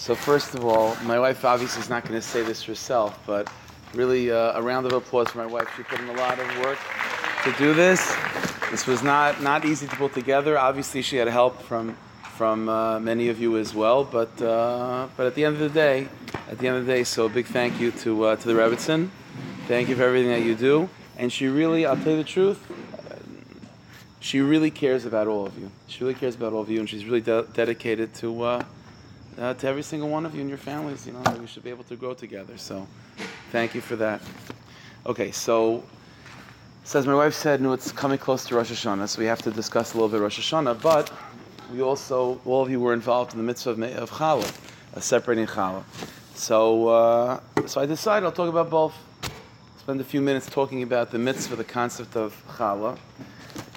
So first of all, my wife obviously is not going to say this herself, but really uh, a round of applause for my wife. She put in a lot of work to do this. This was not not easy to put together. Obviously, she had help from from uh, many of you as well. But uh, but at the end of the day, at the end of the day, so a big thank you to uh, to the Rebbitzin. Thank you for everything that you do. And she really, I'll tell you the truth, she really cares about all of you. She really cares about all of you, and she's really de- dedicated to uh, to every single one of you and your families. You know, we should be able to grow together. So, thank you for that. Okay, so says my wife said, no, it's coming close to Rosh Hashanah, so we have to discuss a little bit Rosh Hashanah. But we also, all of you were involved in the mitzvah of, of Challah, uh, separating Challah. So, uh, so I decided I'll talk about both. Spend a few minutes talking about the mitzvah, the concept of Challah,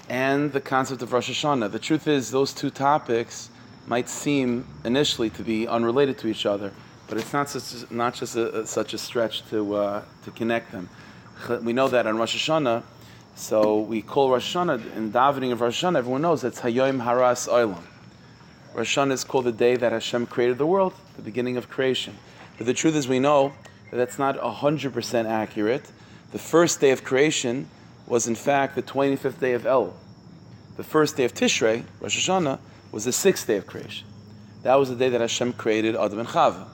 and the concept of Rosh Hashanah. The truth is, those two topics might seem initially to be unrelated to each other, but it's not such, not just a, a, such a stretch to, uh, to connect them. We know that on Rosh Hashanah, so we call Rosh Hashanah, in davening of Rosh Hashanah, everyone knows it's Hayoim Haras Olam. Rosh Hashanah is called the day that Hashem created the world, the beginning of creation. But the truth is, we know that that's not 100% accurate. The first day of creation was, in fact, the 25th day of Elul. The first day of Tishrei, Rosh Hashanah, was the sixth day of creation. That was the day that Hashem created Adam and Chava,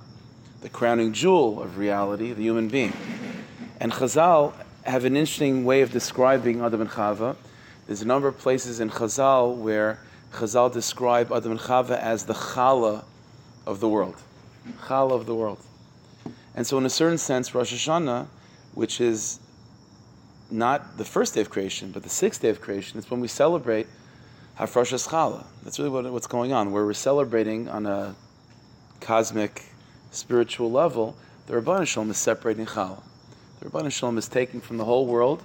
the crowning jewel of reality, the human being. And Chazal have an interesting way of describing Adam and Chava. There's a number of places in Chazal where Chazal describe Adam and Chava as the Chala of the world. Chala of the world. And so, in a certain sense, Rosh Hashanah, which is not the first day of creation, but the sixth day of creation, is when we celebrate Hafrashas Chala. That's really what, what's going on, where we're celebrating on a cosmic, spiritual level. The Ribbono Shel Olam is separating Chala. The Ribbono Shel Olam is taking from the whole world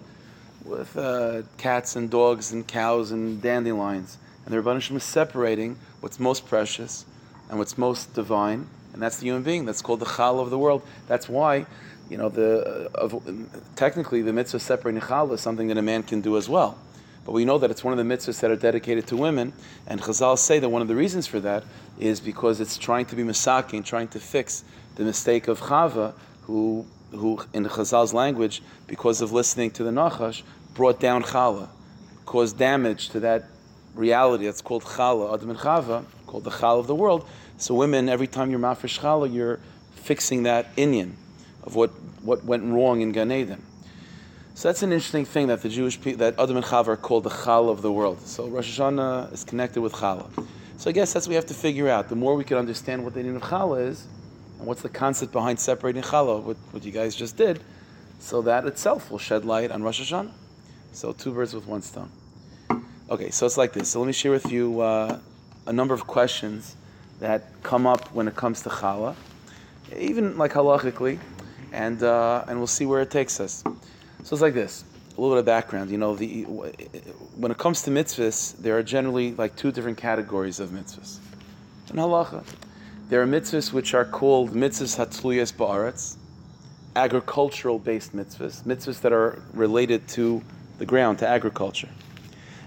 with uh, cats and dogs and cows and dandelions. And the Ribbono Shel Olam is separating what's most precious and what's most divine, and that's the human being. That's called the Chala of the world. That's why, you know, the, uh, of, technically the mitzvah separating Chala is something that a man can do as well. But we know that it's one of the mitzvahs that are dedicated to women, and Chazal say that one of the reasons for that is because it's trying to be misaking, trying to fix the mistake of Chava, who, who in Chazal's language, because of listening to the Nachash, brought down Chala, caused damage to that reality that's called Chala, Adam and Chava, called the Chala of the world. So women, every time you're mafresh Chala, you're fixing that inyan of what, what went wrong in Gan Eden. So that's an interesting thing that the Jewish people, that Adam and Chava are called the Chal of the world. So Rosh Hashanah is connected with Chala. So I guess that's what we have to figure out. The more we can understand what the meaning of Chala is, and what's the concept behind separating Chala, what, what you guys just did, so that itself will shed light on Rosh Hashanah. So two birds with one stone. Okay, so it's like this. So let me share with you uh, a number of questions that come up when it comes to Chala, even like halachically, and, uh, and we'll see where it takes us. So it's like this. A little bit of background. You know, the when it comes to mitzvahs, there are generally like two different categories of mitzvahs. In halacha, there are mitzvahs which are called mitzvahs hatzluyas ba'aretz, agricultural-based mitzvahs, mitzvahs that are related to the ground, to agriculture.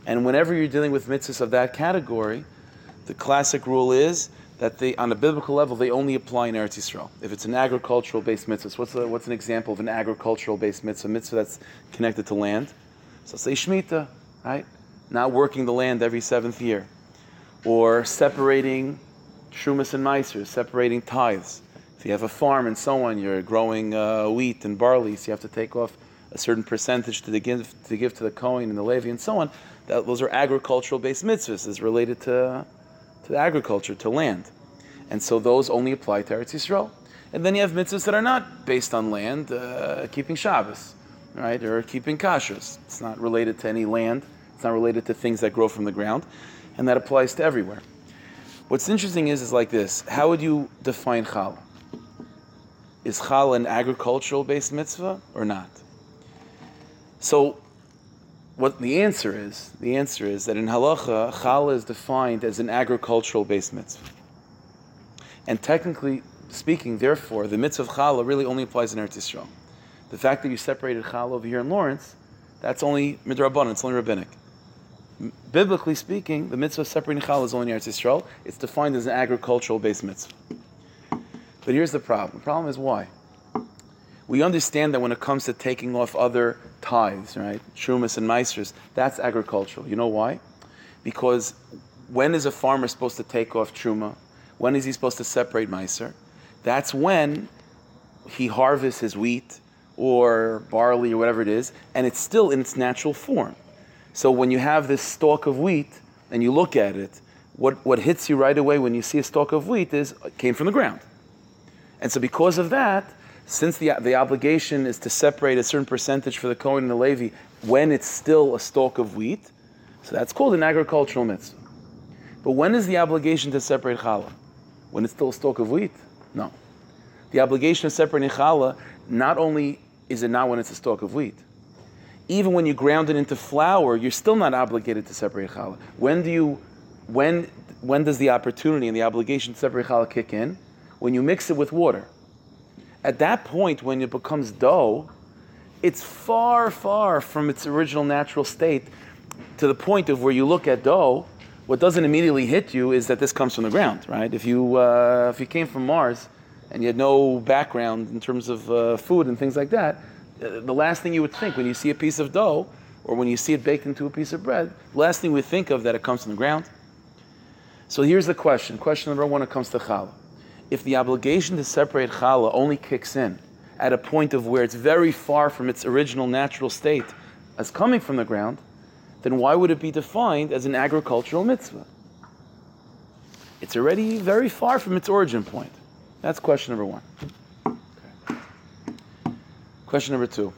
And whenever you're dealing with mitzvahs of that category, the classic rule is that they, on a biblical level, they only apply in Eretz Yisrael. If it's an agricultural-based mitzvah, so what's, a, what's an example of an agricultural-based mitzvah? Mitzvah that's connected to land. So say Shemitah, right? Not working the land every seventh year. Or separating Shumas and Meiser, separating tithes. If you have a farm and so on, you're growing uh, wheat and barley, so you have to take off a certain percentage to give to, give to the Kohen and the Levi and so on. That, those are agricultural-based mitzvahs, is related to to agriculture, to land. And so those only apply to Eretz Yisrael. And then you have mitzvahs that are not based on land, uh, keeping Shabbos, right, or keeping kashrus. It's not related to any land. It's not related to things that grow from the ground, and that applies to everywhere. What's interesting is, is like this: How would you define challah? Is challah an agricultural-based mitzvah or not? So what the answer is, the answer is that in halacha, challah is defined as an agricultural-based mitzvah. And technically speaking, therefore, the mitzvah of challah really only applies in Eretz Yisrael. The fact that you separated challah over here in Lawrence, that's only midrabanan, it's only rabbinic. Biblically speaking, the mitzvah of separating challah is only in Eretz Yisrael. It's defined as an agricultural-based mitzvah. But here's the problem. The problem is why? We understand that when it comes to taking off other tithes, right, trumas and meisters, that's agricultural. You know why? Because when is a farmer supposed to take off truma? When is he supposed to separate meiser? That's when he harvests his wheat or barley or whatever it is, and it's still in its natural form. So when you have this stalk of wheat and you look at it, what, what hits you right away when you see a stalk of wheat is it came from the ground. And so because of that, since the, the obligation is to separate a certain percentage for the Kohen and the Levi when it's still a stalk of wheat, so that's called an agricultural mitzvah. But when is the obligation to separate challah? When it's still a stalk of wheat? No. The obligation of separating challah, not only is it not when it's a stalk of wheat, even when you ground it into flour, you're still not obligated to separate challah. When do you, when, when does the opportunity and the obligation to separate challah kick in? When you mix it with water. At that point, when it becomes dough, it's far, far from its original natural state to the point of where you look at dough, what doesn't immediately hit you is that this comes from the ground, right? If you, uh, if you came from Mars and you had no background in terms of uh, food and things like that, uh, the last thing you would think when you see a piece of dough or when you see it baked into a piece of bread, the last thing we think of that it comes from the ground. So here's the question. Question number one it comes to challah if the obligation to separate challah only kicks in at a point of where it's very far from its original natural state as coming from the ground, then why would it be defined as an agricultural mitzvah? It's already very far from its origin point. That's question number one. Okay. Question number two.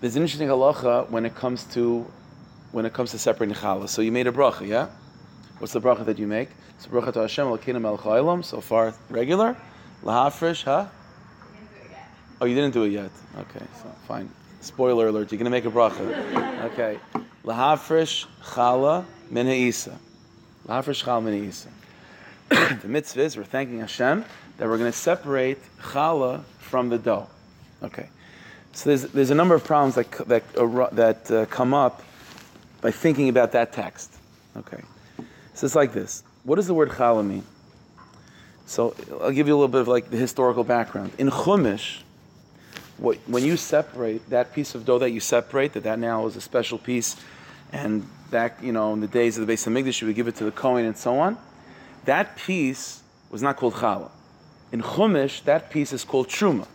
There's an interesting halacha when it comes to when it comes to separating challah. So you made a bracha, yeah? What's the bracha that you make? It's bracha to Hashem Elokeinu Melech. So far, regular. Lahafresh, huh? Oh, you didn't do it yet. Okay, so fine. Spoiler alert: You're gonna make a bracha. Okay. Lahafresh chala min ha'isa. Lahafresh chala min ha'isa. The mitzvah is we're thanking Hashem that we're going to separate challah from the dough. Okay. So there's, there's a number of problems that, that, uh, that uh, come up by thinking about that text. Okay. So it's like this. What does the word challah mean? So I'll give you a little bit of like the historical background. In Chumash, what, when you separate that piece of dough that you separate, that that now is a special piece, and back you know in the days of the Beis Hamikdash, you would give it to the Kohen and so on. That piece was not called challah. In Chumash, that piece is called truma.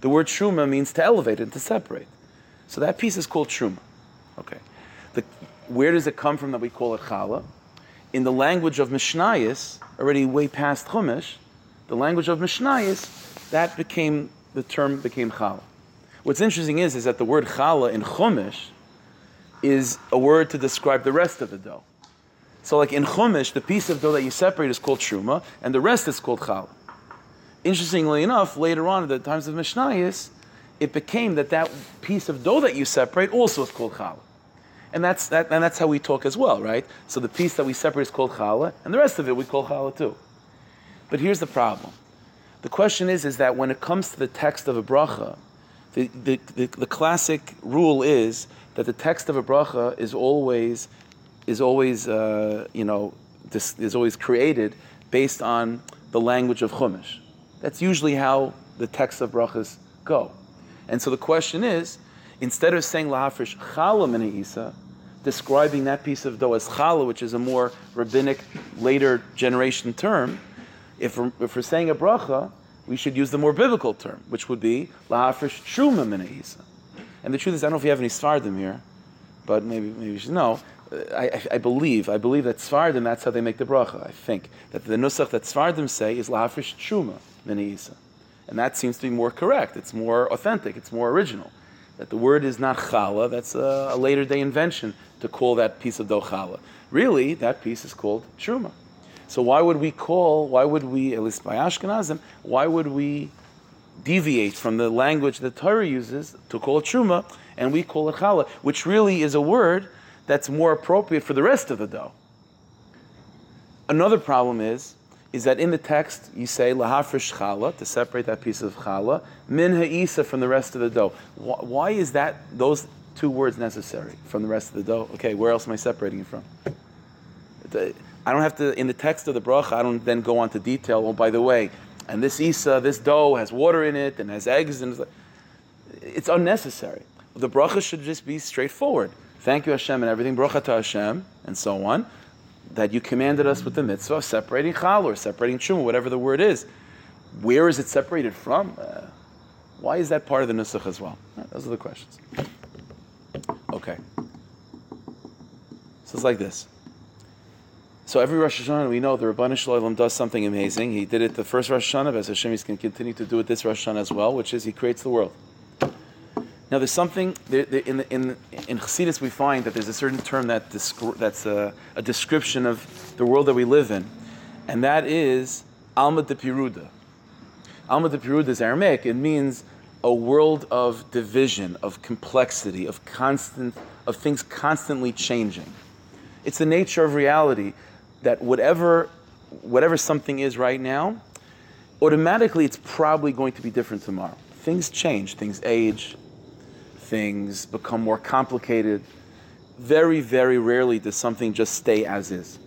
The word truma means to elevate and to separate. So that piece is called truma. Okay. The, where does it come from that we call it challah? In the language of Mishnayis, already way past Chumash, the language of Mishnayis, that became, the term became challah. What's interesting is, is that the word challah in Chumash is a word to describe the rest of the dough. So like in Chumash, the piece of dough that you separate is called truma, and the rest is called challah. Interestingly enough, later on at the times of Mishnayis, it became that that piece of dough that you separate also is called challah. And that's, that, and that's how we talk as well, right? So the piece that we separate is called challah, and the rest of it we call challah too. But here's the problem. The question is, is that when it comes to the text of a bracha, the, the, the, the classic rule is that the text of a bracha is always, is always, uh, you know, this is always created based on the language of Chumash. That's usually how the texts of brachas go. And so the question is, Instead of saying lahafresh challah min isa, describing that piece of dough as challah, which is a more rabbinic later generation term, if we're, if we're saying a bracha, we should use the more biblical term, which would be lahafresh truma min isa. And the truth is, I don't know if you have any svardim here, but maybe maybe you should know. I, I, believe, I believe that Svardim, that's how they make the bracha. I think that the nusach that Svardim say is lahafresh truma min isa, and that seems to be more correct. It's more authentic. It's more original that the word is not challah, that's a, a, later day invention to call that piece of dough challah. Really, that piece is called truma. So why would we call, why would we, at least by Ashkenazim, why would we deviate from the language that Torah uses to call it truma, and we call it challah, which really is a word that's more appropriate for the rest of the dough. Another problem is is that in the text you say lahafresh challah to separate that piece of challah, min ha'isa from the rest of the dough. Why is that those two words necessary from the rest of the dough? Okay, where else am I separating it from? I don't have to, in the text of the bracha, I don't then go on to detail, oh, by the way, and this isa, this dough has water in it and has eggs, and it's unnecessary. The bracha should just be straightforward. Thank you, Hashem, and everything. Bracha to Hashem, and so on. That you commanded us with the mitzvah of separating chal or separating truma, whatever the word is. Where is it separated from? Uh, why is that part of the nusach as well? Right, those are the questions. Okay. So it's like this. So every Rosh Hashanah, we know the Ribbono Shel Olam does something amazing. He did it the first Rosh Hashanah, as Hashem is going to continue to do it this Rosh Hashanah as well, which is He creates the world. Now, there's something there, there, in in in Chassidus we find that there's a certain term that descri- that's a, a, description of the world that we live in, and that is Alma de Piruda. Alma de Piruda is Aramaic. It means a world of division, of complexity, of constant, of things constantly changing. It's the nature of reality that whatever, whatever something is right now, automatically it's probably going to be different tomorrow. Things change, things age, things become more complicated. Very, very rarely does something just stay as is.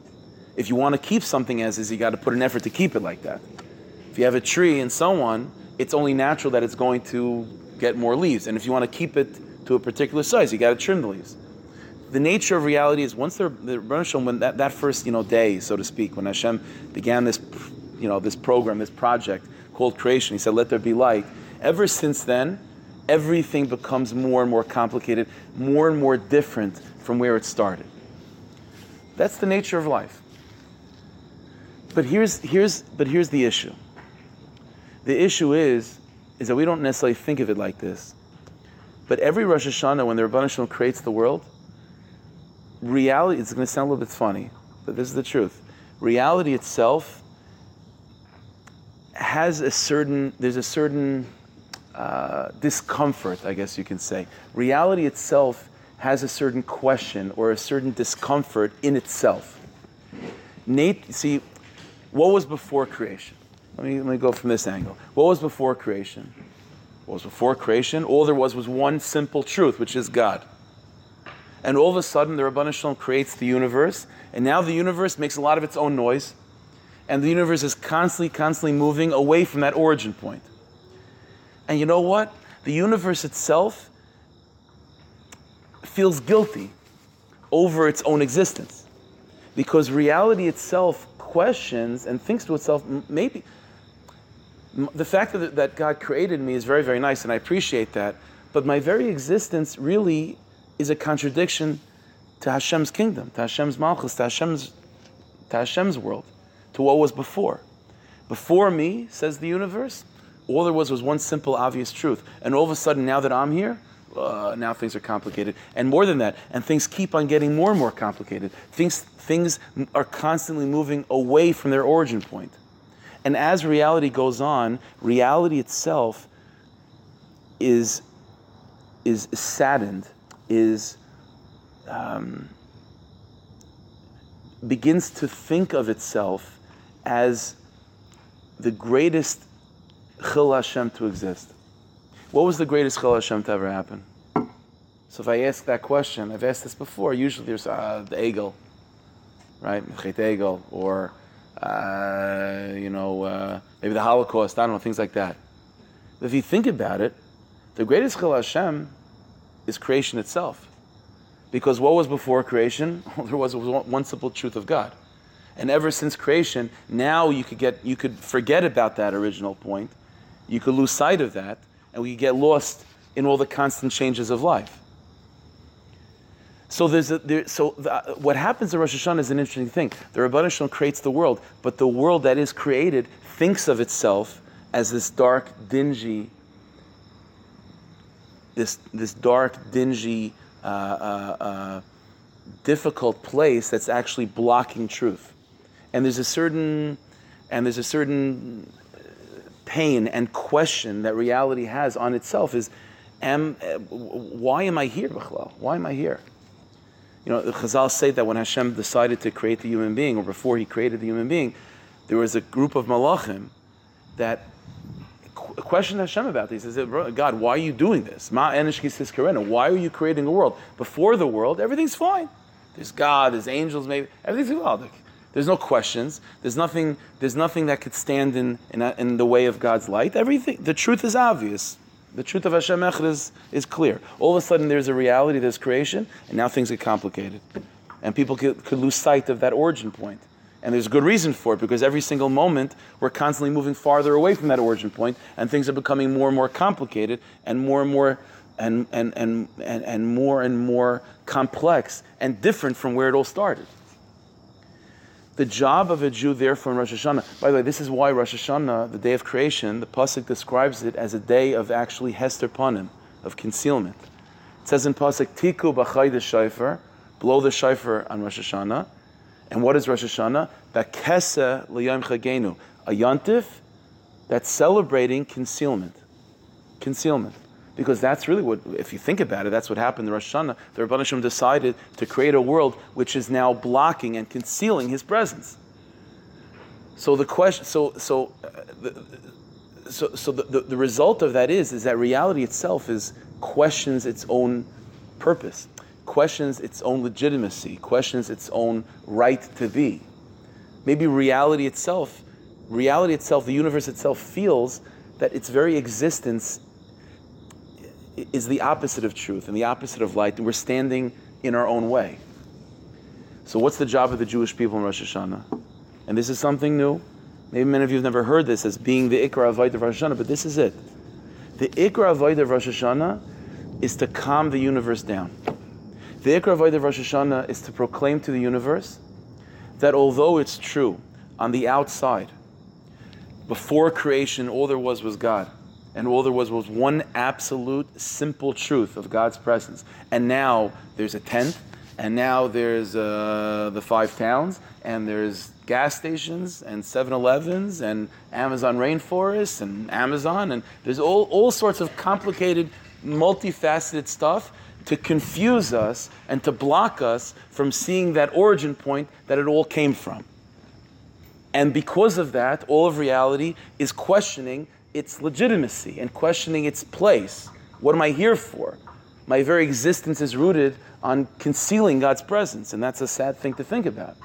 If you want to keep something as is, you got to put an effort to keep it like that. If you have a tree and so on, it's only natural that it's going to get more leaves. And if you want to keep it to a particular size, you got to trim the leaves the nature of reality is once the when that, that first you know day, so to speak, when Hashem began this you know this program, this project called creation, He said, "Let there be light." Ever since then, everything becomes more and more complicated, more and more different from where it started. That's the nature of life. But here's here's but here's the issue. The issue is is that we don't necessarily think of it like this. But every Rosh Hashanah, when the Ribbono Shel Olam creates the world, reality, it's going to sound a little bit funny, but this is the truth. Reality itself has a certain, there's a certain uh, discomfort, I guess you can say. Reality itself has a certain question or a certain discomfort in itself. Nate, see, what was before creation? Let me, let me go from this angle. What was before creation? What was before creation? All there was was one simple truth, which is God and all of a sudden the Ribbono Shel Olam creates the universe, and now the universe makes a lot of its own noise, and the universe is constantly, constantly moving away from that origin point. And you know what? The universe itself feels guilty over its own existence because reality itself questions and thinks to itself, maybe the fact that, that God created me is very, very nice, and I appreciate that. But my very existence really is a contradiction to Hashem's kingdom, to Hashem's malchus, to Hashem's, to Hashem's world, to what was before. Before me, says the universe, all there was was one simple, obvious truth. And all of a sudden, now that I'm here, uh, now things are complicated. And more than that, and things keep on getting more and more complicated. Things, things are constantly moving away from their origin point. And as reality goes on, reality itself is, is saddened is um, begins to think of itself as the greatest chillul Hashem to exist. What was the greatest chillul Hashem to ever happen? So if I ask that question, I've asked this before. Usually there's uh, the egel, right? Chet egel, or uh, you know uh, maybe the Holocaust. I don't know things like that. If you think about it, the greatest chillul Hashem is creation itself. Because what was before creation? there was one simple truth of God. And ever since creation, now you could get you could forget about that original point. You could lose sight of that, and we get lost in all the constant changes of life. So there's a, there, so the, what happens in Rosh Hashanah is an interesting thing. The Ribbono Shel Olam creates the world, but the world that is created thinks of itself as this dark, dingy, this, this dark, dingy, uh, uh, uh, difficult place that's actually blocking truth. And there's a certain, and there's a certain pain and question that reality has on itself is, am, eh, why am I here, Why am I here? You know, the Chazal say that when Hashem decided to create the human being, or before He created the human being, there was a group of malachim that questioned Hashem about this. He says, God, why are you doing this? Ma Why are you creating a world? Before the world, everything's fine. There's God, there's angels, maybe everything's well. There's no questions. There's nothing. There's nothing that could stand in, in, in the way of God's light. Everything. The truth is obvious. The truth of Hashem Echad is, is clear. All of a sudden, there's a reality, there's creation, and now things get complicated, and people could, could lose sight of that origin point. And there's a good reason for it because every single moment we're constantly moving farther away from that origin point, and things are becoming more and more complicated and more and more and, and, and, and, and more and more complex and different from where it all started. The job of a Jew, therefore, in Rosh Hashanah, by the way, this is why Rosh Hashanah, the day of creation, the Pasuk describes it as a day of actually Hester Panim, of concealment. It says in Pasuk, Tiku b'chay the shofar, blow the shofar on Rosh Hashanah. And what is Rosh Hashanah? Bakesa liyom chagenu, a yontif that's celebrating concealment. Concealment. Because that's really what, if you think about it, that's what happened in Rosh Hashanah. The Rabban Hashem decided to create a world which is now blocking and concealing His presence. So the question, so so, uh, the, so, so the, the, the result of that is is that reality itself is questions its own purpose, questions its own legitimacy, questions its own right to be. Maybe reality itself, reality itself, the universe itself feels that its very existence is the opposite of truth and the opposite of light, and we're standing in our own way. So, what's the job of the Jewish people in Rosh Hashanah? And this is something new. Maybe many of you have never heard this as being the Ikra Avodah of Rosh Hashanah, but this is it. The Ikra Avodah of Rosh Hashanah is to calm the universe down. The Ikra Avodah of Rosh Hashanah is to proclaim to the universe that although it's true on the outside, before creation, all there was was God and all there was was one absolute simple truth of God's presence. And now there's a tenth, and now there's uh, the five towns, and there's gas stations, and 7 Elevens, and Amazon rainforests, and Amazon, and there's all, all sorts of complicated, multifaceted stuff to confuse us and to block us from seeing that origin point that it all came from. And because of that, all of reality is questioning its legitimacy and questioning its place. What am I here for? My very existence is rooted on concealing God's presence, and that's a sad thing to think about.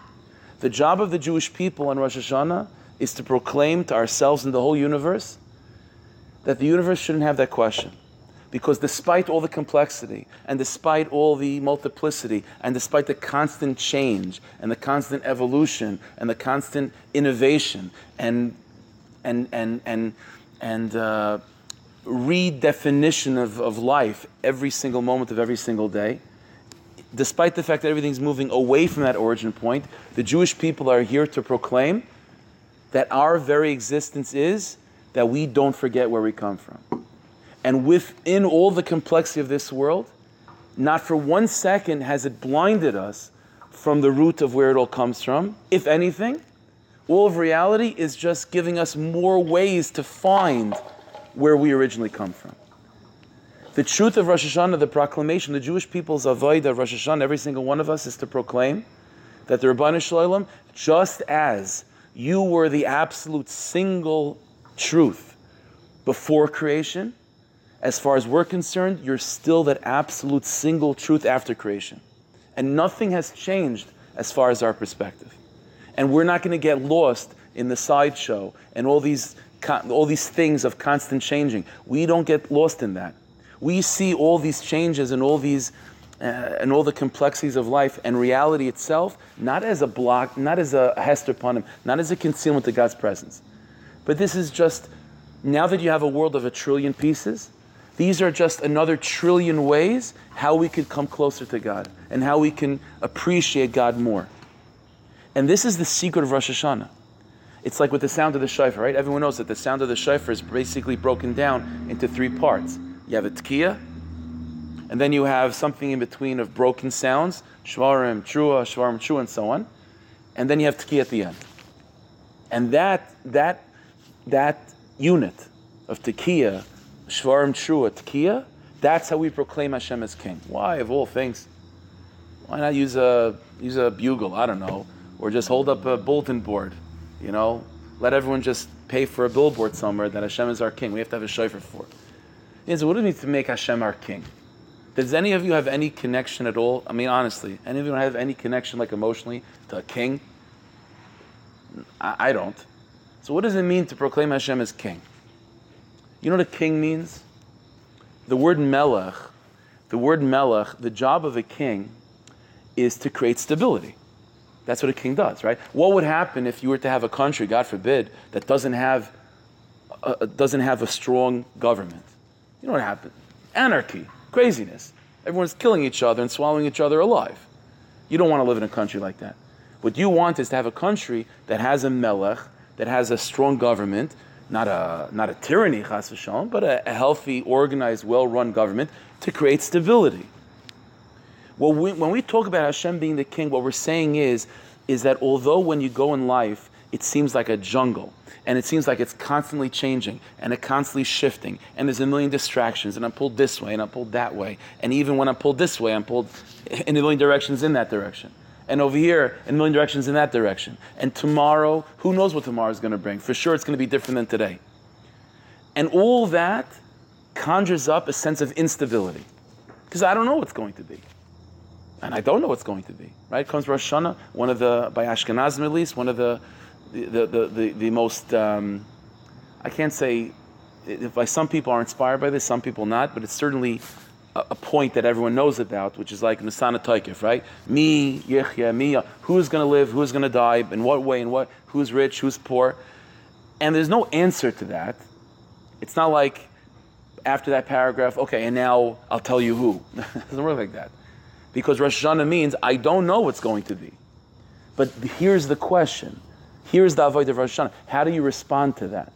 The job of the Jewish people on Rosh Hashanah is to proclaim to ourselves and the whole universe that the universe shouldn't have that question. Because despite all the complexity, and despite all the multiplicity, and despite the constant change, and the constant evolution, and the constant innovation, and, and, and, and and uh, redefinition of, of life every single moment of every single day. Despite the fact that everything's moving away from that origin point, the Jewish people are here to proclaim that our very existence is that we don't forget where we come from. And within all the complexity of this world, not for one second has it blinded us from the root of where it all comes from. If anything, all of reality is just giving us more ways to find where we originally come from. The truth of Rosh Hashanah, the proclamation, the Jewish people's avodah of Rosh Hashanah, every single one of us is to proclaim that the Ribbono Shel Olam, just as you were the absolute single truth before creation, as far as we're concerned, you're still that absolute single truth after creation. And nothing has changed as far as our perspective and we're not going to get lost in the sideshow and all these all these things of constant changing. We don't get lost in that. We see all these changes and all these uh, and all the complexities of life and reality itself, not as a block, not as a hester panim, not as a concealment of God's presence. But this is just now that you have a world of a trillion pieces, these are just another trillion ways how we could come closer to God and how we can appreciate God more. And this is the secret of Rosh Hashanah. It's like with the sound of the shofar, right? Everyone knows that the sound of the shofar is basically broken down into three parts. You have a tkiya, and then you have something in between of broken sounds, shvarim, trua, shvarim, trua, and so on. And then you have tkiya at the end. And that, that, that unit of tkiya, shvarim, trua, tkiya, that's how we proclaim Hashem as king. Why, of all things? Why not use a, use a bugle? I don't know or just hold up a bulletin board. You know, let everyone just pay for a billboard somewhere that Hashem is our king. We have to have a shofar for. It. So what does it mean to make Hashem our king? Does any of you have any connection at all? I mean, honestly, any of you have any connection, like emotionally, to a king? I, I don't. So what does it mean to proclaim Hashem as king? You know what a king means? The word melech, the word melech, the job of a king is to create stability. That's what a king does, right? What would happen if you were to have a country, God forbid, that doesn't have a, doesn't have a strong government? You know what happens? Anarchy, craziness. Everyone's killing each other and swallowing each other alive. You don't want to live in a country like that. What you want is to have a country that has a melech, that has a strong government, not a, not a tyranny, chas v'shalom, but a, a healthy, organized, well-run government to create stability. Well, we, when we talk about Hashem being the king, what we're saying is, is that although when you go in life, it seems like a jungle, and it seems like it's constantly changing and it constantly shifting, and there's a million distractions, and I'm pulled this way and I'm pulled that way, and even when I'm pulled this way, I'm pulled in a million directions in that direction. And over here, in a million directions in that direction. And tomorrow, who knows what tomorrow is going to bring? For sure, it's going to be different than today. And all that conjures up a sense of instability. Because I don't know what's going to be. And I don't know what's going to be. Right? Comes Rosh Hashanah, one of the, by Ashkenazim at least, one of the, the, the, the, the most, um, I can't say, if by some people are inspired by this, some people not, but it's certainly a, a point that everyone knows about, which is like Nisana Taikif, right? Me, Yechya, me, who's going to live, who's going to die, in what way, in what, who's rich, who's poor. And there's no answer to that. It's not like after that paragraph, okay, and now I'll tell you who. it doesn't work like that. Because Rosh Hashanah means I don't know what's going to be. But here's the question. Here's the avodah of Rosh Hashanah. How do you respond to that?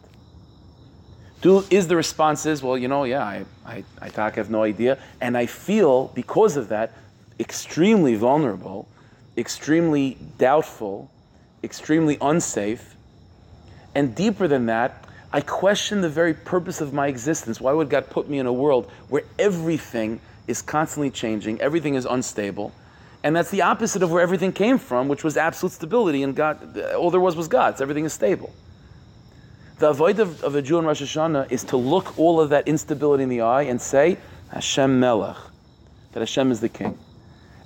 Do, is the response is, well, you know, yeah, I, I, I talk, have no idea. And I feel, because of that, extremely vulnerable, extremely doubtful, extremely unsafe. And deeper than that, I question the very purpose of my existence. Why would God put me in a world where everything is constantly changing, everything is unstable? And that's the opposite of where everything came from, which was absolute stability, and God, all there was was God. So everything is stable. The avodah of, of a Jew in Rosh Hashanah is to look all of that instability in the eye and say, Hashem Melech, that Hashem is the king.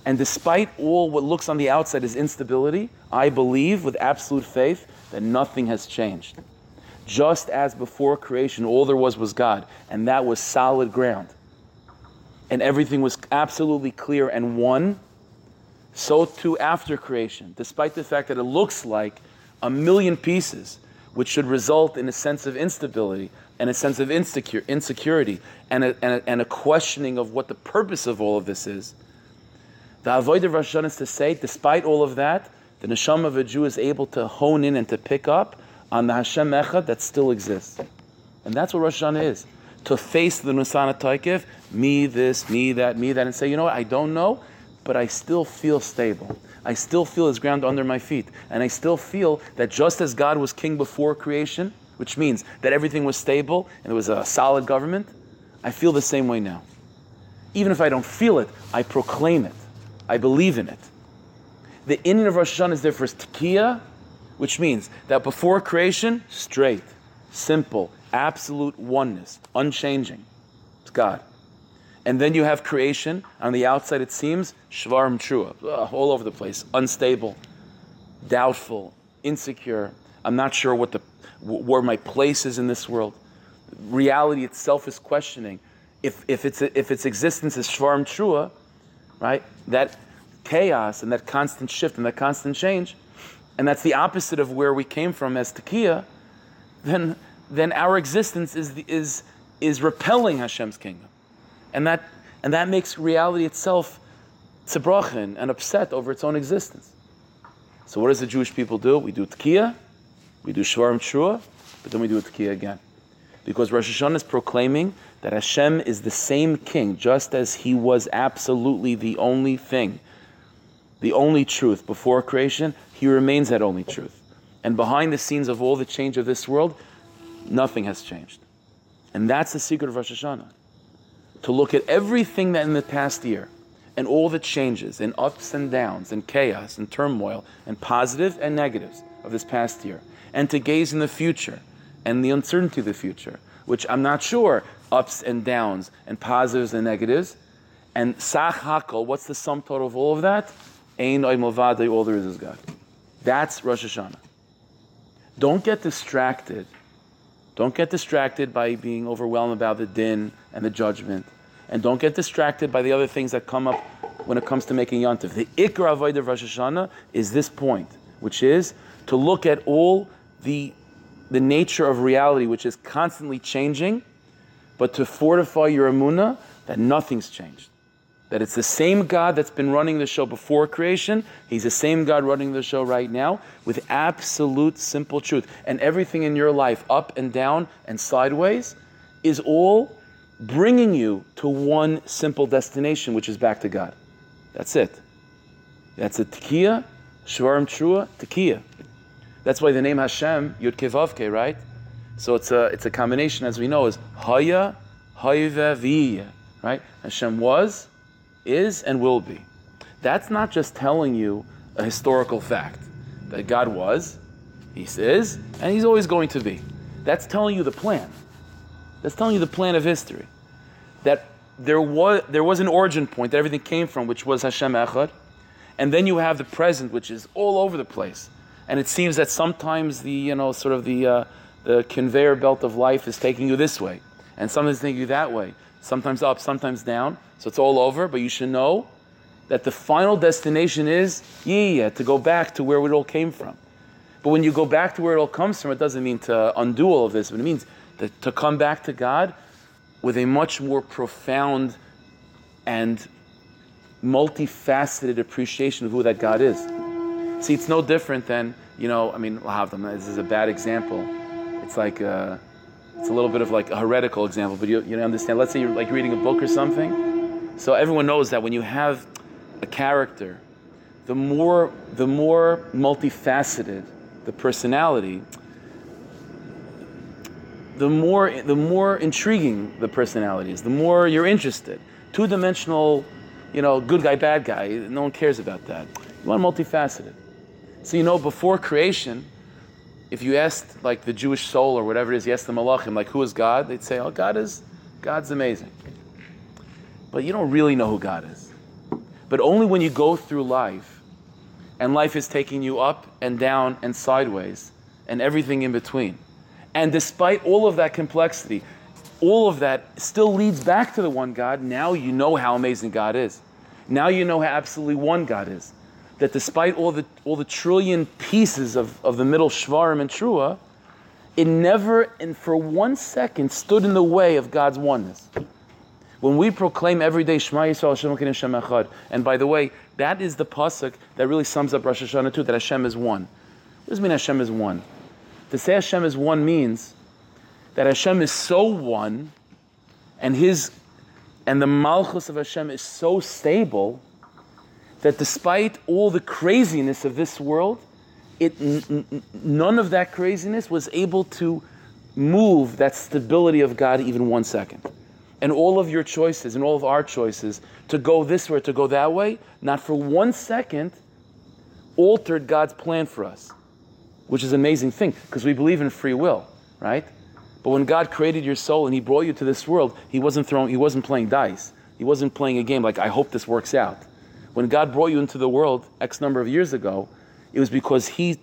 And despite all what looks on the outside as instability, I believe with absolute faith that nothing has changed. Just as before creation, all there was was God, and that was solid ground. And everything was absolutely clear and one, so too after creation, despite the fact that it looks like a million pieces which should result in a sense of instability and a sense of insecure, insecurity and a, and, a, and a questioning of what the purpose of all of this is. The avodah of Rosh Hashanah is to say, despite all of that, the neshama of a Jew is able to hone in and to pick up on the Hashem Echad that still exists. And that's what Rosh Hashanah is. To face the Nusana Taikif, me this, me that, me that, and say, you know what, I don't know, but I still feel stable. I still feel His ground under my feet. And I still feel that just as God was king before creation, which means that everything was stable and there was a solid government, I feel the same way now. Even if I don't feel it, I proclaim it. I believe in it. The inyan of Rosh Hashanah is there for Tekiah, which means that before creation, straight, simple, absolute oneness, unchanging. It's God. And then you have creation. On the outside, it seems shvarim trua, all over the place, unstable, doubtful, insecure. I'm not sure what the where my place is in this world. Reality itself is questioning. If, if, it's, if its existence is shvarim trua, right, that chaos and that constant shift and that constant change, and that's the opposite of where we came from as Tekiah, then, then our existence is, is, is repelling Hashem's kingdom. And that, and that makes reality itself tzebrachin and upset over its own existence. So what does the Jewish people do? We do Tekiah, we do Shvarim Trua, but then we do Tekiah again. Because Rosh Hashanah is proclaiming that Hashem is the same king, just as he was absolutely the only thing, the only truth before creation, he remains that only truth. And behind the scenes of all the change of this world, nothing has changed. And that's the secret of Rosh Hashanah to look at everything that in the past year and all the changes and ups and downs and chaos and turmoil and positive and negatives of this past year and to gaze in the future and the uncertainty of the future, which I'm not sure ups and downs and positives and negatives. And sach hakol, what's the sum total of all of that? Ein all there is is God. That's Rosh Hashanah. Don't get distracted. Don't get distracted by being overwhelmed about the din and the judgment. And don't get distracted by the other things that come up when it comes to making Yontif. The Ikra Avodah of Rosh Hashanah is this point, which is to look at all the, the nature of reality, which is constantly changing, but to fortify your Amunah that nothing's changed. That it's the same God that's been running the show before creation. He's the same God running the show right now with absolute simple truth. And everything in your life, up and down and sideways, is all bringing you to one simple destination, which is back to God. That's it. That's a tekiah, shvarim trua, tekiah. That's why the name Hashem, Yud Kei Vav Kei, right? So it's a, it's a combination, as we know, is Haya, Hayve, right? Hashem was, is, and will be. That's not just telling you a historical fact that God was, He is, and He's always going to be. That's telling you the plan. That's telling you the plan of history. That there was, there was an origin point that everything came from, which was Hashem Echad. And then you have the present, which is all over the place. And it seems that sometimes the, you know, sort of the, uh, the conveyor belt of life is taking you this way. And sometimes taking you that way. Sometimes up, sometimes down. So it's all over, but you should know that the final destination is yeah, to go back to where it all came from. But when you go back to where it all comes from, it doesn't mean to undo all of this, but it means to, to come back to God with a much more profound and multifaceted appreciation of who that God is. See, it's no different than, you know, I mean, this is a bad example. It's like, uh, it's a little bit of like a heretical example, but you, you understand. Let's say you're like reading a book or something. So everyone knows that when you have a character, the more, the more multifaceted the personality, the more, the more intriguing the personality is, the more you're interested. Two dimensional, you know, good guy, bad guy, no one cares about that. You want multifaceted. So, you know, before creation, if you asked like the Jewish soul or whatever it is, you ask the Malachim, like, who is God? They'd say, oh, God is, God's amazing. But you don't really know who God is. But only when you go through life, and life is taking you up and down and sideways, and everything in between and despite all of that complexity, all of that still leads back to the one God. Now you know how amazing God is. Now you know how absolutely one God is. That despite all the, all the trillion pieces of, of the middle Shvarim and Trua, it never and for one second stood in the way of God's oneness. When we proclaim every day Shema Yisrael Hashem Hashem Echad, and by the way, that is the pasuk that really sums up Rosh Hashanah too, that Hashem is one. What does mean Hashem is one? To say Hashem is one means that Hashem is so one, and his and the malchus of Hashem is so stable that despite all the craziness of this world, it n- n- none of that craziness was able to move that stability of God even one second. And all of your choices and all of our choices to go this way, to go that way, not for one second altered God's plan for us which is an amazing thing because we believe in free will, right? But when God created your soul and He brought you to this world, He wasn't throwing, He wasn't playing dice. He wasn't playing a game like I hope this works out. When God brought you into the world X number of years ago, it was because He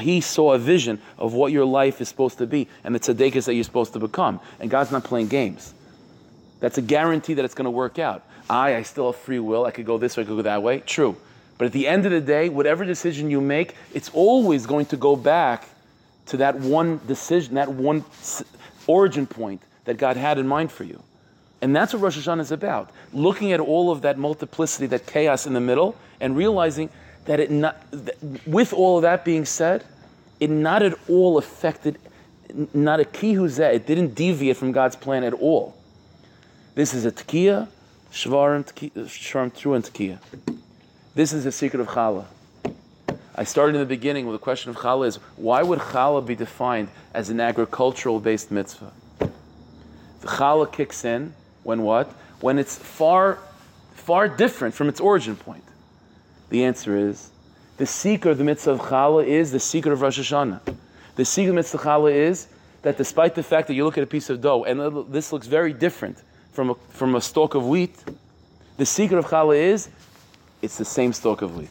he saw a vision of what your life is supposed to be and the tzaddikas that you're supposed to become. And God's not playing games. That's a guarantee that it's going to work out. I, I still have free will. I could go this way, I could go that way. True. But at the end of the day, whatever decision you make, it's always going to go back to that one decision, that one origin point that God had in mind for you. And that's what Rosh Hashanah is about. Looking at all of that multiplicity, that chaos in the middle, and realizing that it not, that with all of that being said, it not at all affected, not a kihuzeh, it didn't deviate from God's plan at all. This is a tekiah, shvarim, shvarim, true and tekiah. This is the secret of challah. I started in the beginning with the question of challah is why would challah be defined as an agricultural based mitzvah? The challah kicks in when what? When it's far, far different from its origin point. The answer is the secret of the mitzvah of challah is the secret of Rosh Hashanah. The secret of the mitzvah of challah is that despite the fact that you look at a piece of dough and this looks very different from a, from a stalk of wheat, the secret of challah is it's the same stalk of wheat.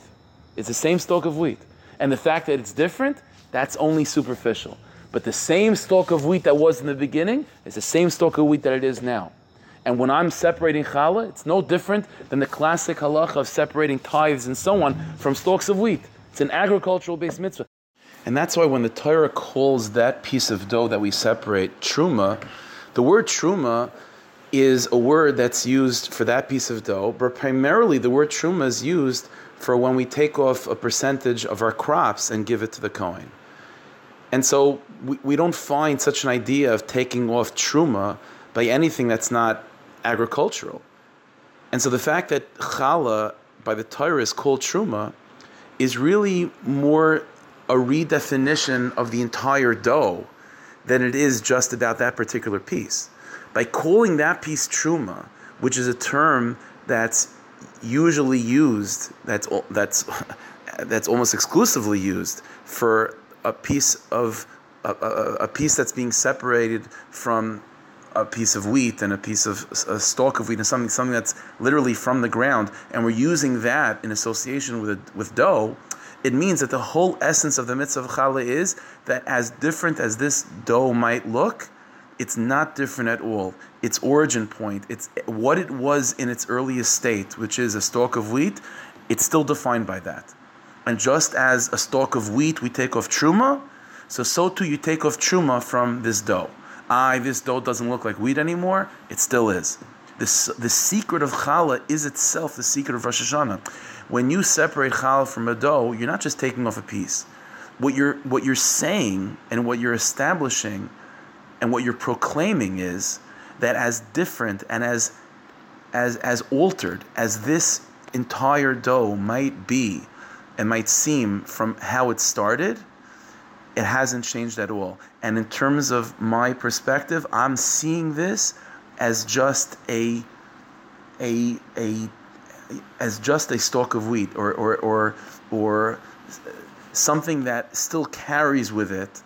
It's the same stalk of wheat. And the fact that it's different That's only superficial. But the same stalk of wheat that was in the beginning is the same stalk of wheat that it is now. And when I'm separating challah, it's no different than the classic halacha of separating tithes and so on from stalks of wheat. It's an agricultural based mitzvah. And that's why when the Torah calls that piece of dough that we separate truma, the word truma is a word that's used for that piece of dough, but primarily the word truma is used for when we take off a percentage of our crops and give it to the Kohen. And so we, we don't find such an idea of taking off truma by anything that's not agricultural. And so the fact that challah by the Torah is called truma is really more a redefinition of the entire dough than it is just about that particular piece. By calling that piece truma, which is a term that's usually used, that's that's that's almost exclusively used for a piece of a, a, a, piece that's being separated from a piece of wheat and a piece of a stalk of wheat and something something that's literally from the ground, and we're using that in association with with dough. It means that the whole essence of the mitzvah of challah is that as different as this dough might look, it's not different at all. Its origin point, it's what it was in its earliest state, which is a stalk of wheat. It's still defined by that. And just as a stalk of wheat we take off truma, so so too you take off truma from this dough. I this dough doesn't look like wheat anymore. It still is. This, the secret of challah is itself the secret of Rosh Hashanah. When you separate challah from a dough, you're not just taking off a piece. What you're what you're saying and what you're establishing and what you're proclaiming is that as different and as as as altered as this entire dough might be and might seem from how it started, it hasn't changed at all. And in terms of my perspective, I'm seeing this as just a a a as just a stalk of wheat or or or or something that still carries with it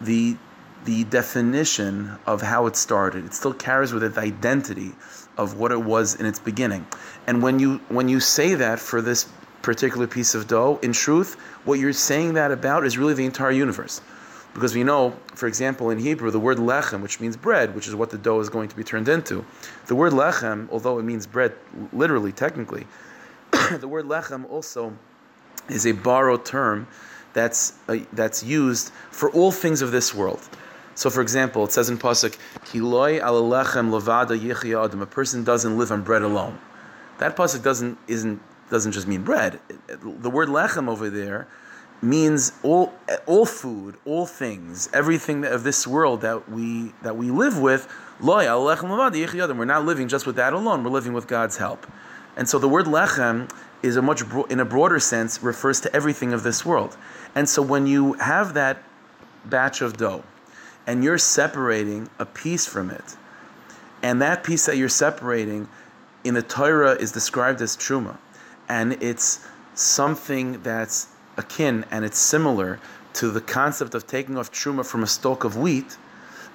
the the definition of how it started. It still carries with it the identity of what it was in its beginning. And when you when you say that for this particular piece of dough, in truth, what you're saying that about is really the entire universe. Because we know, for example, in Hebrew, the word lechem, which means bread, which is what the dough is going to be turned into, the word lechem, although it means bread literally, technically, the word lechem also is a borrowed term that's, uh, that's used for all things of this world. So, for example, it says in Pasuk, Kiloi lechem levada adam, a person doesn't live on bread alone. That Pasuk doesn't, isn't doesn't just mean bread. The word lechem over there means all all food, all things, everything of this world that we that we live with. We're not living just with that alone. We're living with God's help. And so the word lechem is a much in a broader sense refers to everything of this world. And so when you have that batch of dough and you're separating a piece from it, and that piece that you're separating in the Torah is described as truma and it's something that's akin and it's similar to the concept of taking off truma from a stalk of wheat.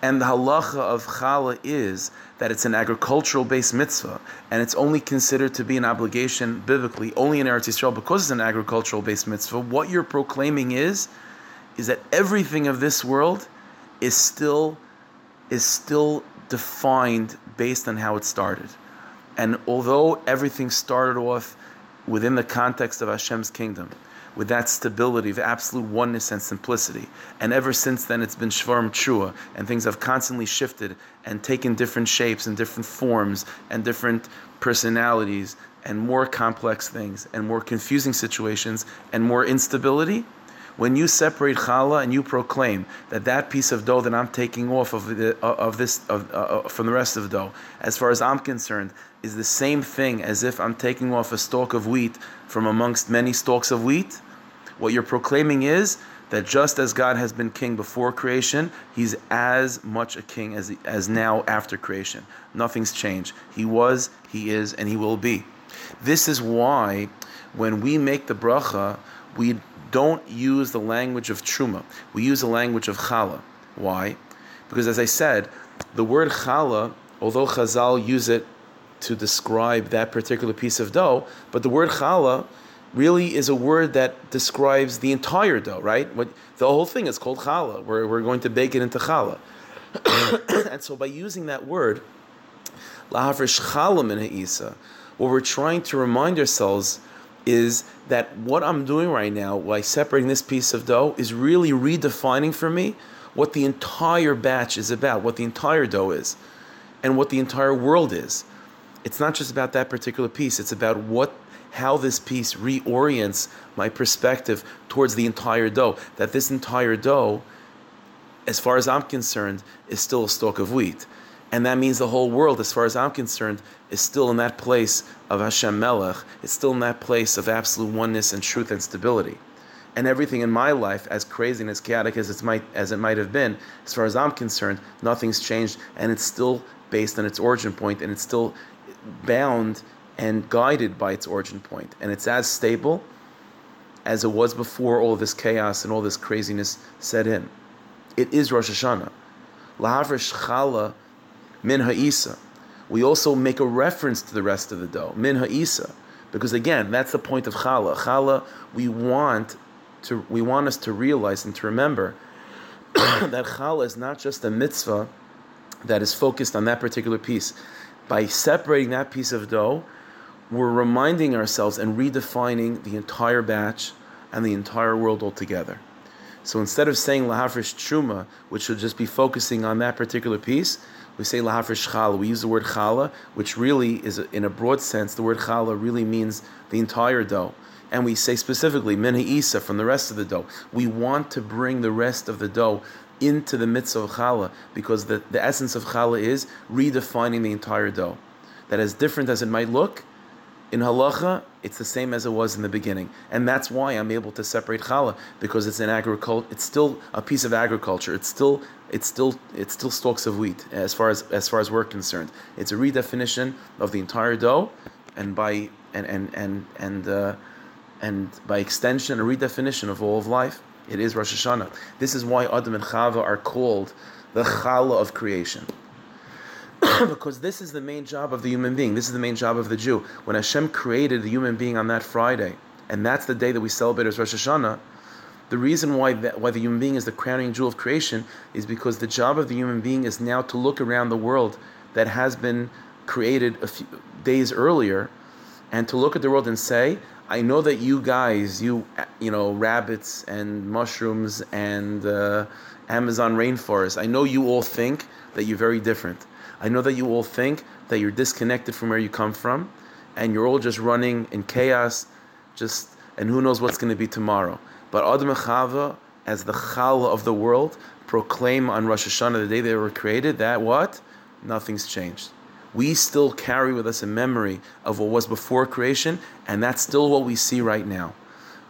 And the halacha of challah is that it's an agricultural based mitzvah, and it's only considered to be an obligation biblically only in Eretz Yisrael because it's an agricultural based mitzvah. What you're proclaiming is, is that everything of this world is still is still defined based on how it started. And although everything started off within the context of Hashem's kingdom, with that stability of absolute oneness and simplicity. And ever since then, it's been Shvarm Chua, and things have constantly shifted and taken different shapes and different forms and different personalities and more complex things and more confusing situations and more instability. When you separate challah and you proclaim that that piece of dough that I'm taking off of, the, of this of, uh, uh, from the rest of the dough, as far as I'm concerned, is the same thing as if I'm taking off a stalk of wheat from amongst many stalks of wheat. What you're proclaiming is that just as God has been king before creation, he's as much a king as, as now after creation. Nothing's changed. He was, he is, and he will be. This is why when we make the bracha, we don't use the language of truma. We use the language of challah. Why? Because as I said, the word challah, although Chazal use it to describe that particular piece of dough, but the word challah really is a word that describes the entire dough, right? What, the whole thing is called challah. We're, we're going to bake it into challah. and so by using that word, lahafresh challah min ha'isa, what we're trying to remind ourselves is that what I'm doing right now by separating this piece of dough is really redefining for me what the entire batch is about, what the entire dough is, and what the entire world is. It's not just about that particular piece, it's about what how this piece reorients my perspective towards the entire dough. That this entire dough, as far as I'm concerned, is still a stalk of wheat. And that means the whole world, as far as I'm concerned, is still in that place of Hashem Melech. It's still in that place of absolute oneness and truth and stability. And everything in my life, as crazy and as chaotic as it might as it might have been, as far as I'm concerned, nothing's changed, and it's still based on its origin point, and it's still bound and guided by its origin point. And it's as stable as it was before all this chaos and all this craziness set in. It is Rosh Hashanah. Min Ha'isa. We also make a reference to the rest of the dough, Min Ha'isa. Because again, that's the point of Chala. Chala, we want to we want us to realize and to remember that Chala is not just a mitzvah that is focused on that particular piece. By separating that piece of dough, we're reminding ourselves and redefining the entire batch and the entire world altogether. So instead of saying lahafresh truma, which should just be focusing on that particular piece, we say lahafresh chala. We use the word chala, which really is, in a broad sense, the word chala really means the entire dough. And we say specifically min isa from the rest of the dough. We want to bring the rest of the dough into the mitzvah of challah because the, the essence of challah is redefining the entire dough. That as different as it might look, in halacha, it's the same as it was in the beginning, and that's why I'm able to separate challah because it's an agriculture. It's still a piece of agriculture. It's still it's still it's still stalks of wheat as far as as far as we're concerned. It's a redefinition of the entire dough, and by and and and and uh, and by extension, a redefinition of all of life. It is Rosh Hashanah. This is why Adam and Chava are called the Chala of creation. because this is the main job of the human being. This is the main job of the Jew. When Hashem created the human being on that Friday, and that's the day that we celebrate as Rosh Hashanah, the reason why that, why the human being is the crowning jewel of creation is because the job of the human being is now to look around the world that has been created a few days earlier, and to look at the world and say, I know that you guys, you you know, rabbits and mushrooms and uh, Amazon rainforest. I know you all think that you're very different. I know that you all think that you're disconnected from where you come from, and you're all just running in chaos, just and who knows what's going to be tomorrow. But Adam and Chava, as the Chala of the world, proclaim on Rosh Hashanah, the day they were created, that what? Nothing's changed. We still carry with us a memory of what was before creation, and that's still what we see right now.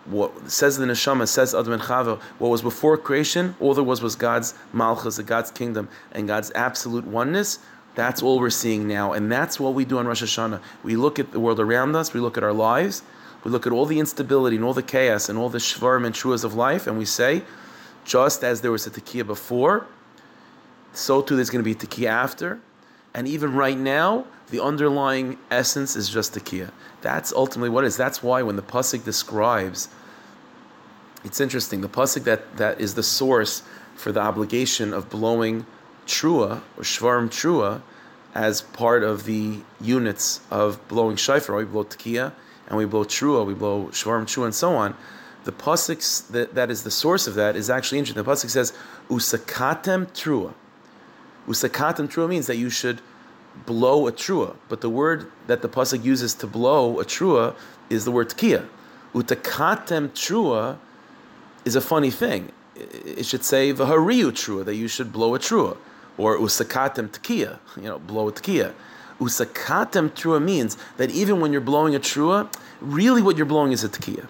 What says the neshama, says Adam and Chava, what was before creation, all there was was God's malchus, God's kingdom, and God's absolute oneness. That's all we're seeing now, and that's what we do on Rosh Hashanah. We look at the world around us, we look at our lives, we look at all the instability and all the chaos and all the shvarim and truas of life, and we say, just as there was a tekiah before, so too there's going to be tekiah after, and even right now, the underlying essence is just tekiah. That's ultimately what it is. That's why when the pasuk describes, it's interesting. The pasuk that that is the source for the obligation of blowing trua or shvarm trua as part of the units of blowing shofar. We blow tekiah and we blow trua, we blow shvarm trua, and so on. The pasuk that, that is the source of that is actually interesting. The pasuk says usakatem trua. Usakatem trua means that you should blow a trua, but the word that the pasuk uses to blow a trua is the word tekiah. Utakatem trua is a funny thing. It should say v'hariu trua that you should blow a trua or usakatem tekiah, you know, blow a tekiah. Usakatem trua means that even when you're blowing a trua, really what you're blowing is a tekiah.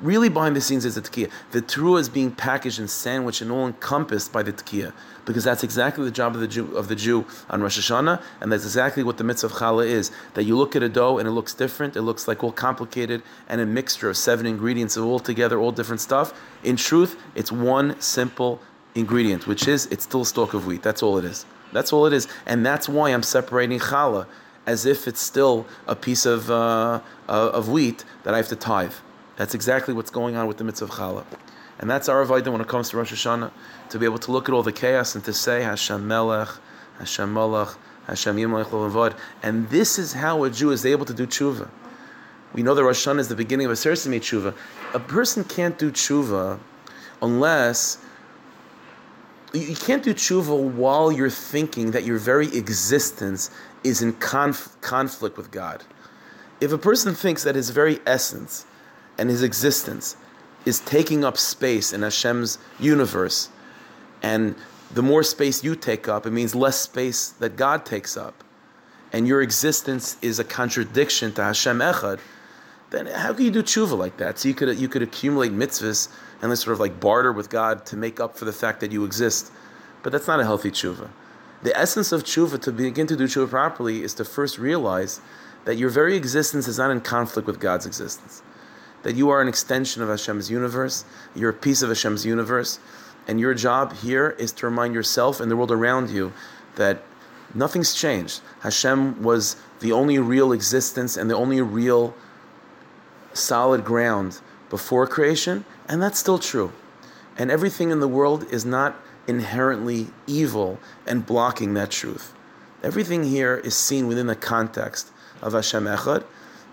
Really behind the scenes is a tekiah. The trua is being packaged and sandwiched and all encompassed by the tekiah, because that's exactly the job of the Jew of the Jew on Rosh Hashanah, and that's exactly what the mitzvah of challah is. That you look at a dough and it looks different, it looks like all complicated and a mixture of seven ingredients all together, all different stuff. In truth, it's one simple ingredient, which is it's still a stalk of wheat. That's all it is. That's all it is, and that's why I'm separating challah as if it's still a piece of uh, uh of wheat that I have to tithe. That's exactly what's going on with the mitzvah of challah. And that's our avodah when it comes to Rosh Hashanah, to be able to look at all the chaos and to say Hashem Melech, Hashem Malach, Hashem Yimlech Levod. And this is how a Jew is able to do tshuva. We know that Rosh Hashanah is the beginning of Aseres Yemei tshuva. A person can't do tshuva unless you can't do tshuva while you're thinking that your very existence is in conf- conflict with God. If a person thinks that his very essence and his existence is taking up space in Hashem's universe, and the more space you take up, it means less space that God takes up, and your existence is a contradiction to Hashem Echad, then how can you do tshuva like that? So you could you could accumulate mitzvahs and then sort of like barter with God to make up for the fact that you exist, but that's not a healthy tshuva. The essence of tshuva to begin to do tshuva properly is to first realize that your very existence is not in conflict with God's existence. That you are an extension of Hashem's universe, you're a piece of Hashem's universe, and your job here is to remind yourself and the world around you that nothing's changed. Hashem was the only real existence and the only real solid ground before creation, and that's still true. And everything in the world is not inherently evil and blocking that truth. Everything here is seen within the context of Hashem Echad,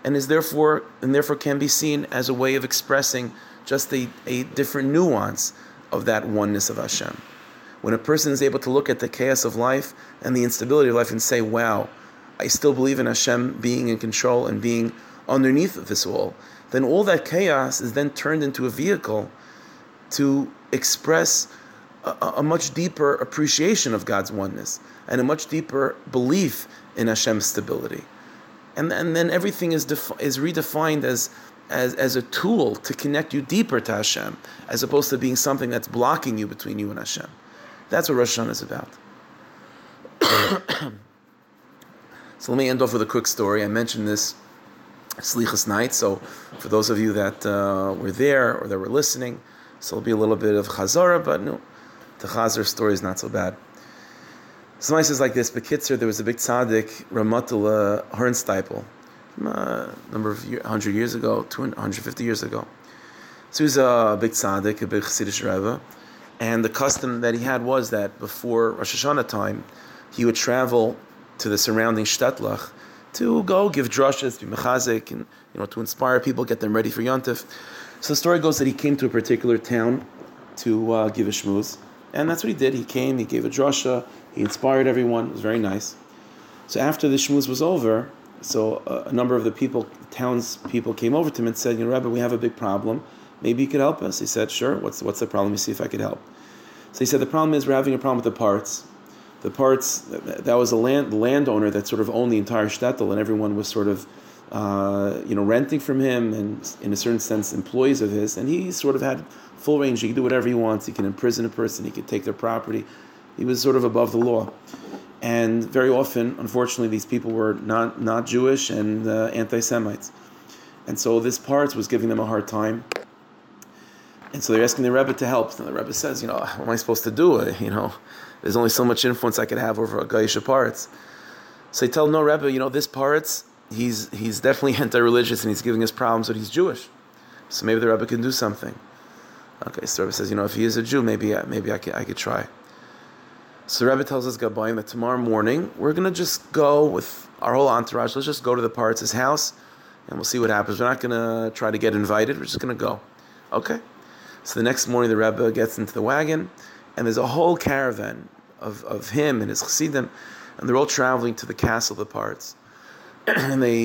and is therefore and therefore can be seen as a way of expressing just a, a different nuance of that oneness of Hashem. When a person is able to look at the chaos of life and the instability of life and say, "Wow, I still believe in Hashem being in control and being underneath this all," then all that chaos is then turned into a vehicle to express a, a, much deeper appreciation of God's oneness and a much deeper belief in Hashem's stability. And, and then everything is, defi- is redefined as, as, as a tool to connect you deeper to Hashem, as opposed to being something that's blocking you between you and Hashem. That's what Rosh Hashanah is about. so let me end off with a quick story. I mentioned this Slichas night. So, for those of you that uh, were there or that were listening, so it'll be a little bit of Chazara, but no, the Chazar story is not so bad. So, Somebody says like this: Bekitzer, there was a big tzaddik, Reb Mottele Hornosteipel, a uh, number of year, 100 years ago, 250 years ago. So he was a big tzaddik, a big Chassidish Rebbe, and the custom that he had was that before Rosh Hashanah time, he would travel to the surrounding shtetlach to go give drushes, be mechazik, and you know to inspire people, get them ready for yontif. So the story goes that he came to a particular town to uh, give a shmooze, and that's what he did. He came, he gave a drasha, he inspired everyone. It was very nice. So after the shmooze was over, so a, a number of the people, town's people, came over to him and said, "You know, Rabbi, we have a big problem. Maybe you could help us." He said, "Sure. What's what's the problem? Me see if I could help." So he said, "The problem is we're having a problem with the Paritz." The Paritz that was a land the landowner that sort of owned the entire shtetl, and everyone was sort of uh, you know renting from him, and in a certain sense employees of his, and he sort of had full range. He could do whatever he wants. He can imprison a person. He could take their property. He was sort of above the law, and very often, unfortunately, these people were not not Jewish and uh, anti-Semites, and so this Paritz was giving them a hard time. And so they're asking the Rebbe to help. And the Rebbe says, you know, what am I supposed to do? You know, there's only so much influence I could have over a Gaisha Paritz. So they tell no Rebbe, you know, this Paritz, he's he's definitely anti-religious and he's giving us problems, but he's Jewish. So maybe the Rebbe can do something. Okay, so the Rebbe says, you know, if he is a Jew, maybe uh, maybe I could I could try. So the Rebbe tells us Gabayim that tomorrow morning we're gonna just go with our whole entourage. Let's just go to the Paritz's house, and we'll see what happens. We're not gonna try to get invited. We're just gonna go. Okay. So the next morning the Rebbe gets into the wagon and there's a whole caravan of, of him and his chassidim, and they're all traveling to the castle of the Paritz. and they,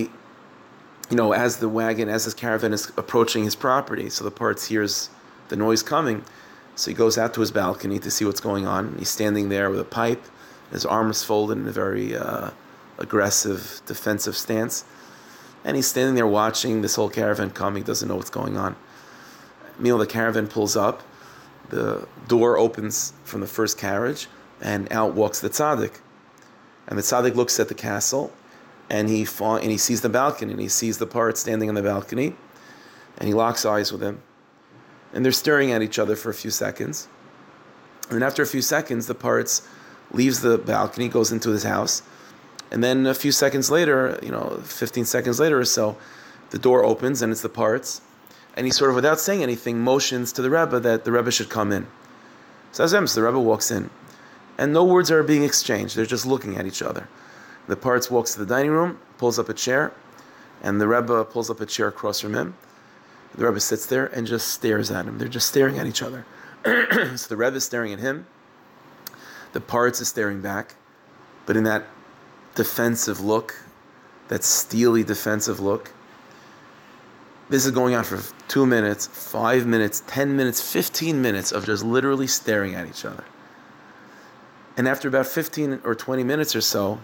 you know, as the wagon, as this caravan is approaching his property, so the Paritz hears the noise coming, so he goes out to his balcony to see what's going on. He's standing there with a pipe, his arms folded in a very uh, aggressive, defensive stance. And he's standing there watching this whole caravan come. He doesn't know what's going on. Meanwhile, the caravan pulls up, the door opens from the first carriage, and out walks the tzaddik. And the tzaddik looks at the castle, and he fa- and he sees the balcony, and he sees the Paritz standing on the balcony, and he locks eyes with him, and they're staring at each other for a few seconds. And after a few seconds, the Paritz leaves the balcony, goes into his house, and then a few seconds later, you know, 15 seconds later or so, the door opens and it's the Paritz, and he sort of, without saying anything, motions to the Rebbe that the Rebbe should come in. So as the Rebbe walks in, and no words are being exchanged. They're just looking at each other. The Paritz walks to the dining room, pulls up a chair, and the Rebbe pulls up a chair across from him. The Rebbe sits there and just stares at him. They're just staring at each other. so the Rebbe is staring at him. The Paritz is staring back, but in that defensive look, that steely defensive look. This is going on for two minutes, five minutes, ten minutes, fifteen minutes of just literally staring at each other. And after about 15 or 20 minutes or so,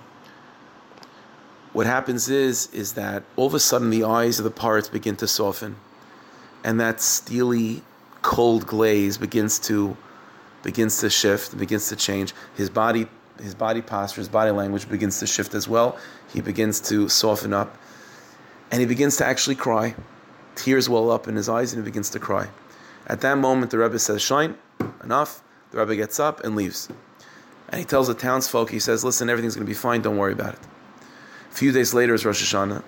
what happens is is that all of a sudden the eyes of the Paritz begin to soften and that steely cold glaze begins to begins to shift begins to change. His body his body posture his body language begins to shift as well. He begins to soften up and he begins to actually cry tears well up in his eyes and he begins to cry at that moment the rebbe says shine enough the rebbe gets up and leaves and he tells the townsfolk he says listen everything's going to be fine don't worry about it a few days later is Rosh Hashanah,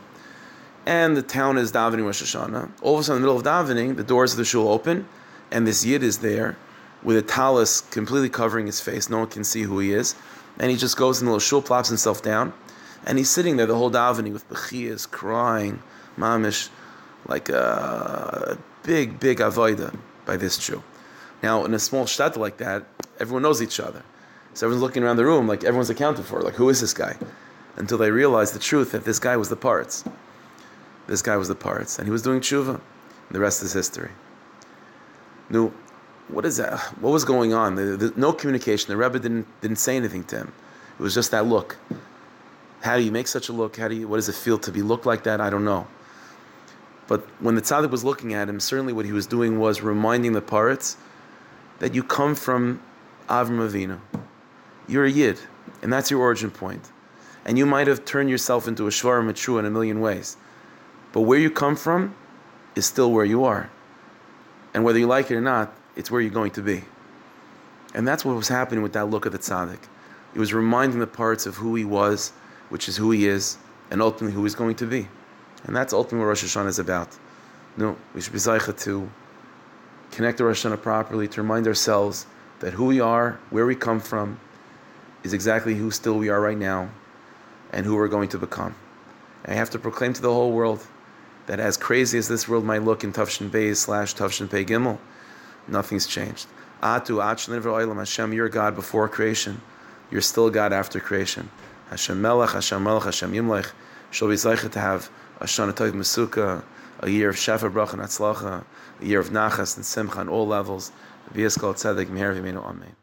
and the town is davening Rosh Hashanah. All of a sudden, in the middle of davening, the doors of the shul open, and this yid is there with a talus completely covering his face. No one can see who he is. And he just goes in the little shul, plops himself down, and he's sitting there the whole davening with bechiyas, crying, mamish, like a big, big avoida by this Jew. Now, in a small shtetl like that, everyone knows each other. So everyone's looking around the room like everyone's accounted for. Like, who is this guy? until they realize the truth that this guy was the Paritz. This guy was the Paritz, and he was doing tshuva. The rest is history. No, what is that? What was going on? The, the, no communication. The Rebbe didn't didn't say anything to him. It was just that look. How do you make such a look? How do you? What does it feel to be looked like that? I don't know. But when the tzaddik was looking at him, certainly what he was doing was reminding the Paritz that you come from Avram Avinu. You're a yid, and that's your origin point. and you might have turned yourself into a shvar matrua in a million ways. But where you come from is still where you are. And whether you like it or not, it's where you're going to be. And that's what was happening with that look of the tzaddik. It was reminding the Paritz of who he was, which is who he is, and ultimately who he's going to be. And that's ultimately what Rosh Hashanah is about. No, we should be zaycha to connect to Rosh Hashanah properly, to remind ourselves that who we are, where we come from, is exactly who still we are right now and who we're going to become. And I have to proclaim to the whole world that as crazy as this world might look in Tufshin Beis slash Tufshin Pei Gimel, nothing's changed. Atu Oilam Hashem, you're God before creation. You're still God after creation. Hashem Melech, Hashem Melech, Hashem Yimlech. Shall be to have a Shana Tov Mesuka, a year of Shefa Bracha and Atzlacha, a year of Nachas and Simcha on all levels. V'yiskal Tzedek Meher V'menu Amen.